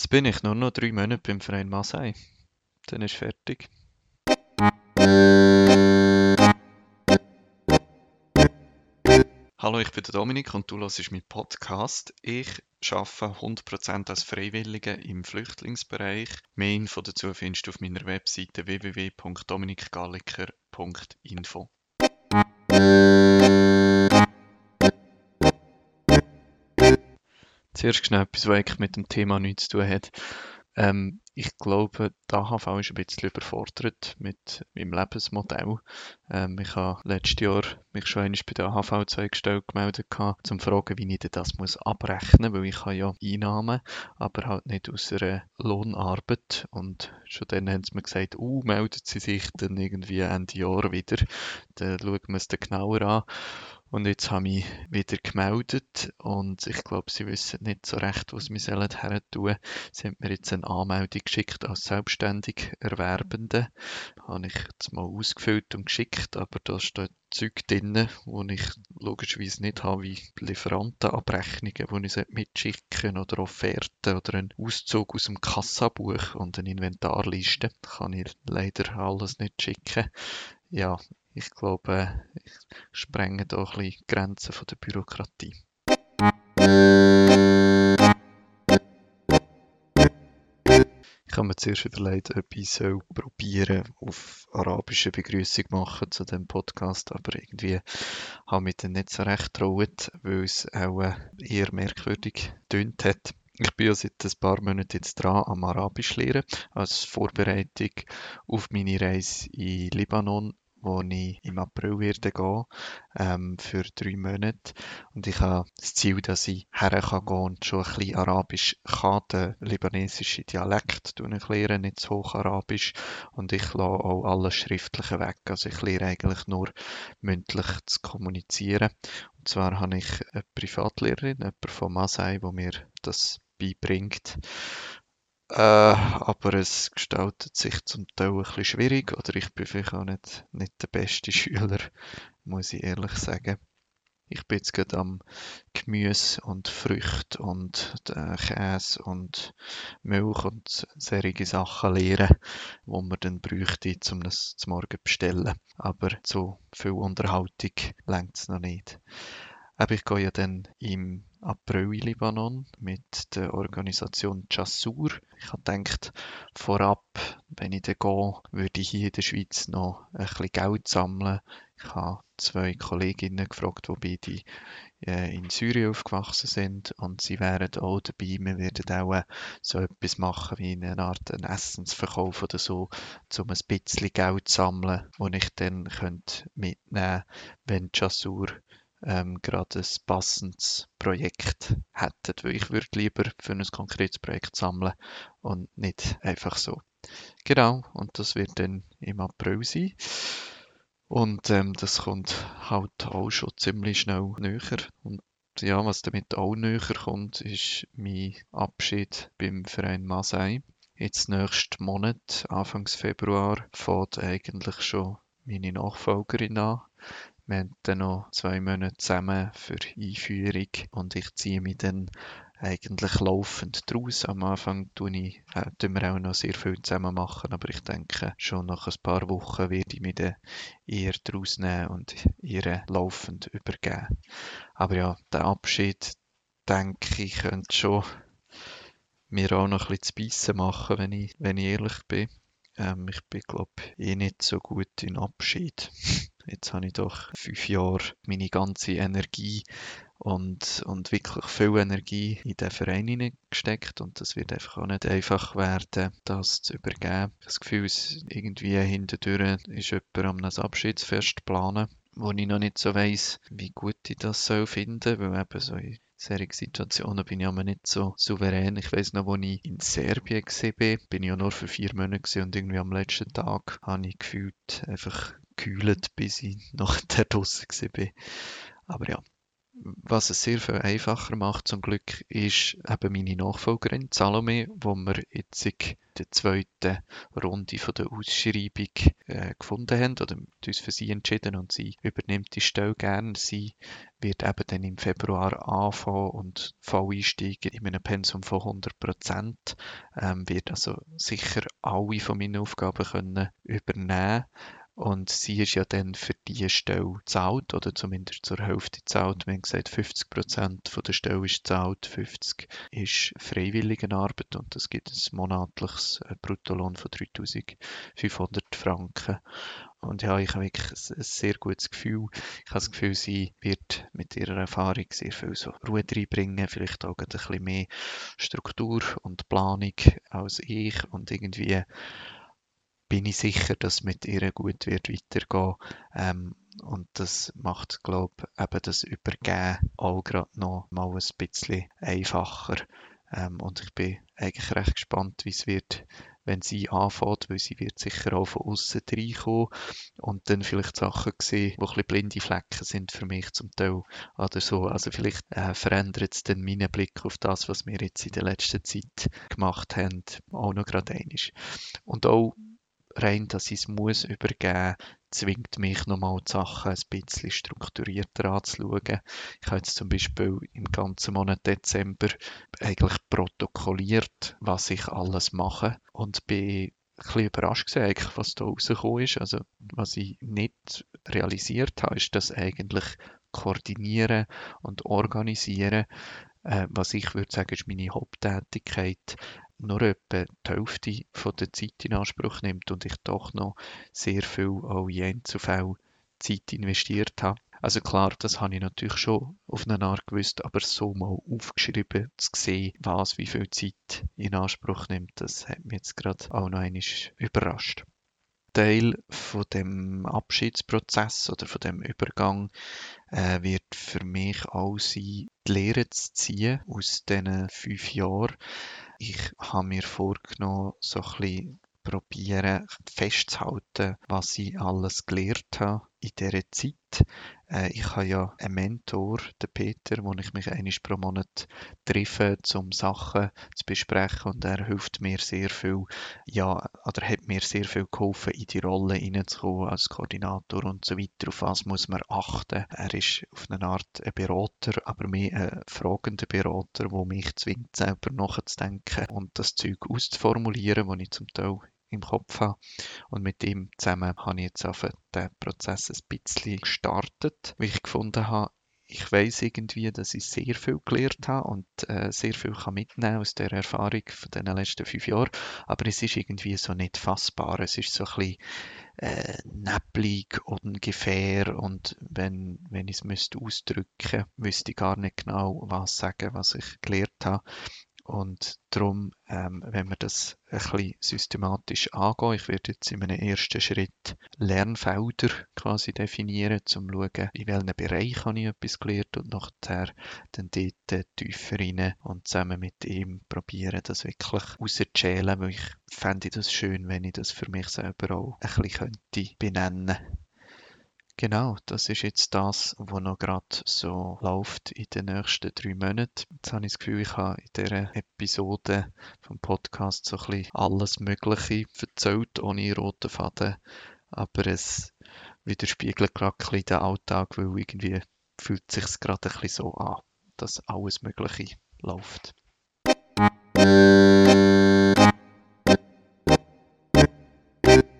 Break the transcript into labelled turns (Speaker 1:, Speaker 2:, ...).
Speaker 1: Jetzt bin ich nur noch drei Monate beim Verein Masai. Dann ist fertig. Hallo, ich bin der Dominik und du hörst meinen Podcast. Ich arbeite 100% als Freiwillige im Flüchtlingsbereich. Mehr Info dazu findest du auf meiner Webseite www.dominikgalliker.info. Zuerst schnell etwas, was eigentlich mit dem Thema nichts zu tun hat. Ähm, ich glaube, die AHV ist ein bisschen überfordert mit meinem Lebensmodell. Ähm, ich habe letztes Jahr mich schon einmal bei der AHV 2 gestellt gemeldet, um zu fragen, wie ich das muss abrechnen muss, weil ich habe ja Einnahmen, aber halt nicht aus einer Lohnarbeit. Und schon dann haben sie mir gesagt, uh, melden Sie sich dann irgendwie Ende Jahr wieder. Dann schauen wir es dann genauer an. Und jetzt habe ich mich wieder gemeldet und ich glaube, sie wissen nicht so recht, was mir her tun Sie haben mir jetzt eine Anmeldung geschickt als selbstständig Erwerbende. Habe ich jetzt mal ausgefüllt und geschickt, aber da steht Zeug drin, wo ich logischerweise nicht habe, wie Lieferantenabrechnungen, die ich mitschicken oder Offerten oder einen Auszug aus dem Kassabuch und eine Inventarliste. Kann ich leider alles nicht schicken. Ja, ich glaube, ich sprenge da ein bisschen die Grenzen von der Bürokratie. Ich habe mir zuerst überlegt, ob ich soll probieren auf arabische Begrüßung machen zu dem Podcast, aber irgendwie habe ich dann nicht so recht getraut, weil es auch eher merkwürdig tönt hat. Ich bin ja seit ein paar Monaten jetzt dran am Arabisch lernen, als Vorbereitung auf meine Reise in Libanon wo ich im April werde gehen ähm, für drei Monate. Und ich habe das Ziel, dass ich her kann gehen und schon ein bisschen Arabisch kann, den libanesischen Dialekt erklären, nicht so hoch Arabisch. Und ich lasse auch alles Schriftliche weg. Also ich lehre eigentlich nur mündlich zu kommunizieren. Und zwar habe ich eine Privatlehrerin, jemand von Masai, wo mir das beibringt. Äh, aber es gestaltet sich zum Teil ein bisschen schwierig oder ich bin vielleicht auch nicht, nicht der beste Schüler, muss ich ehrlich sagen. Ich bin jetzt gerade am Gemüse und Früchte und äh, Käse und Milch und solche Sachen lehren, wo man dann bräuchte, um das zum Morgen zu bestellen. Aber so viel Unterhaltung längt es noch nicht. Aber ich gehe ja dann im April in Libanon mit der Organisation Chassur. Ich habe gedacht, vorab, wenn ich dann gehe, würde ich hier in der Schweiz noch ein bisschen Geld sammeln. Ich habe zwei Kolleginnen gefragt, die beide äh, in Syrien aufgewachsen sind und sie wären auch dabei. Wir werden auch so etwas machen wie eine Art einen Essensverkauf oder so, um ein bisschen Geld zu sammeln, das ich dann mitnehmen könnte, wenn Chassur ähm, gerade ein passendes Projekt hätten, weil ich würde lieber für ein konkretes Projekt sammeln und nicht einfach so. Genau, und das wird dann im April sein. Und ähm, das kommt halt auch schon ziemlich schnell näher. Und ja, was damit auch näher kommt, ist mein Abschied beim Verein Masai. Jetzt nächsten Monat, Anfangs Februar, fährt eigentlich schon meine Nachfolgerin an. Wir haben dann noch zwei Monate zusammen für Einführung und ich ziehe mich dann eigentlich laufend draus. Am Anfang tun, ich, äh, tun wir auch noch sehr viel zusammen machen, aber ich denke, schon nach ein paar Wochen werde ich mich dann eher draus nehmen und ihr laufend übergeben. Aber ja, der Abschied, denke ich, könnte schon mir auch noch ein bisschen zu beißen machen, wenn ich, wenn ich ehrlich bin. Ähm, ich bin, glaube ich, eh nicht so gut in Abschied. Jetzt habe ich doch fünf Jahre meine ganze Energie und, und wirklich viel Energie in den Verein gesteckt und das wird einfach auch nicht einfach werden, das zu übergeben. Das Gefühl ist irgendwie hinterdurch ist jemand am Abschiedsfest planen, wo ich noch nicht so weiss, wie gut ich das soll finden, weil eben so in solchen Situationen bin ich aber nicht so souverän. Ich weiß noch, als ich in Serbien war, bin ich ja nur für vier Monate und irgendwie am letzten Tag habe ich gefühlt einfach gekühlt, bis ich nachher draußen war. Aber ja, Was es sehr viel einfacher macht, zum Glück, ist eben meine Nachfolgerin Salome, wo wir jetzt in der zweiten Runde von der Ausschreibung äh, gefunden haben oder uns für sie entschieden und sie übernimmt die Stelle gerne. Sie wird eben dann im Februar anfangen und voll einsteigen in einem Pensum von 100 Prozent, ähm, wird also sicher alle von meinen Aufgaben können übernehmen und sie ist ja dann für diese Stelle zahlt oder zumindest zur Hälfte zahlt. Wir haben gesagt, 50 Prozent der Stelle ist zahlt, 50 ist Freiwilligenarbeit und das gibt ein monatliches äh, Bruttolohn von 3500 Franken. Und ja, ich habe wirklich ein sehr gutes Gefühl. Ich habe das Gefühl, sie wird mit ihrer Erfahrung sehr viel so Ruhe reinbringen, vielleicht auch ein bisschen mehr Struktur und Planung als ich und irgendwie bin ich sicher, dass mit ihr gut wird weitergehen. Ähm, und das macht, glaube ich, eben das Übergeben auch gerade noch mal ein bisschen einfacher. Ähm, und ich bin eigentlich recht gespannt, wie es wird, wenn sie anfängt, weil sie wird sicher auch von außen reinkommen und dann vielleicht Sachen sehen, die ein bisschen blinde Flecken sind für mich zum Teil oder so. Also vielleicht äh, verändert es dann meinen Blick auf das, was wir jetzt in der letzten Zeit gemacht haben, auch noch gerade einmal. Und auch rein, dass ich es muss übergeben, zwingt mich nochmal die Sachen ein bisschen strukturierter anzuschauen. Ich habe jetzt zum Beispiel im ganzen Monat Dezember eigentlich protokolliert, was ich alles mache und bin ein bisschen überrascht gewesen, was da rausgekommen ist. Also, was ich nicht realisiert habe, ist, dass eigentlich koordinieren und organisieren, äh, was ich würde sagen, ist meine Haupttätigkeit, nur etwa die Hälfte von der Zeit in Anspruch nimmt und ich doch noch sehr viel auch in Einzelfällen Zeit investiert habe. Also klar, das habe ich natürlich schon auf eine Art gewusst, aber so mal aufgeschrieben zu sehen, was wie viel Zeit in Anspruch nimmt, das hat mich jetzt gerade auch noch einmal überrascht. Teil von dem Abschiedsprozess oder von dem Übergang äh, wird für mich auch sein, die Lehre zu ziehen aus diesen fünf Jahren. Ich habe mir vorgenommen, so ein bisschen probieren festzuhalten, was ich alles gelernt habe in dieser Zeit. Äh, ich habe ja einen Mentor, den Peter, wo ich mich einmal pro Monat treffe, um Sachen zu besprechen und er hilft mir sehr viel, ja, oder hat mir sehr viel geholfen, in die Rolle hineinzukommen als Koordinator und so weiter. Auf was muss man achten? Er ist auf eine Art ein Berater, aber mehr ein fragender Berater, der mich zwingt, selber nachzudenken und das Zeug auszuformulieren, was ich zum Teil im Kopf habe. Und mit ihm zusammen habe ich jetzt einfach den Prozess ein bisschen gestartet, weil ich gefunden habe, ich weiß irgendwie, dass ich sehr viel gelernt habe und äh, sehr viel kann mitnehmen aus der Erfahrung von den letzten fünf Jahren. Aber es ist irgendwie so nicht fassbar. Es ist so ein bisschen äh, neblig, ungefähr und wenn, wenn ich es müsste ausdrücken, wüsste ich gar nicht genau, was sagen, was ich gelernt habe. Und darum, ähm, wenn wir das ein bisschen systematisch angehen, ich werde jetzt in einem ersten Schritt Lernfelder quasi definieren, um zu schauen, in welchem Bereich habe ich etwas gelernt und nachher dann dort tiefer rein und zusammen mit ihm probieren, das wirklich rauszuschälen, weil ich fände das schön, wenn ich das für mich selber auch ein bisschen könnte benennen Genau, das ist jetzt das, was noch gerade so läuft in den nächsten drei Monaten. Jetzt habe ich das Gefühl, ich habe in dieser Episode vom Podcast so ein bisschen alles Mögliche erzählt, ohne roten Faden. Aber es widerspiegelt gerade ein bisschen den Alltag, weil irgendwie fühlt es sich gerade ein bisschen so an, dass alles Mögliche läuft.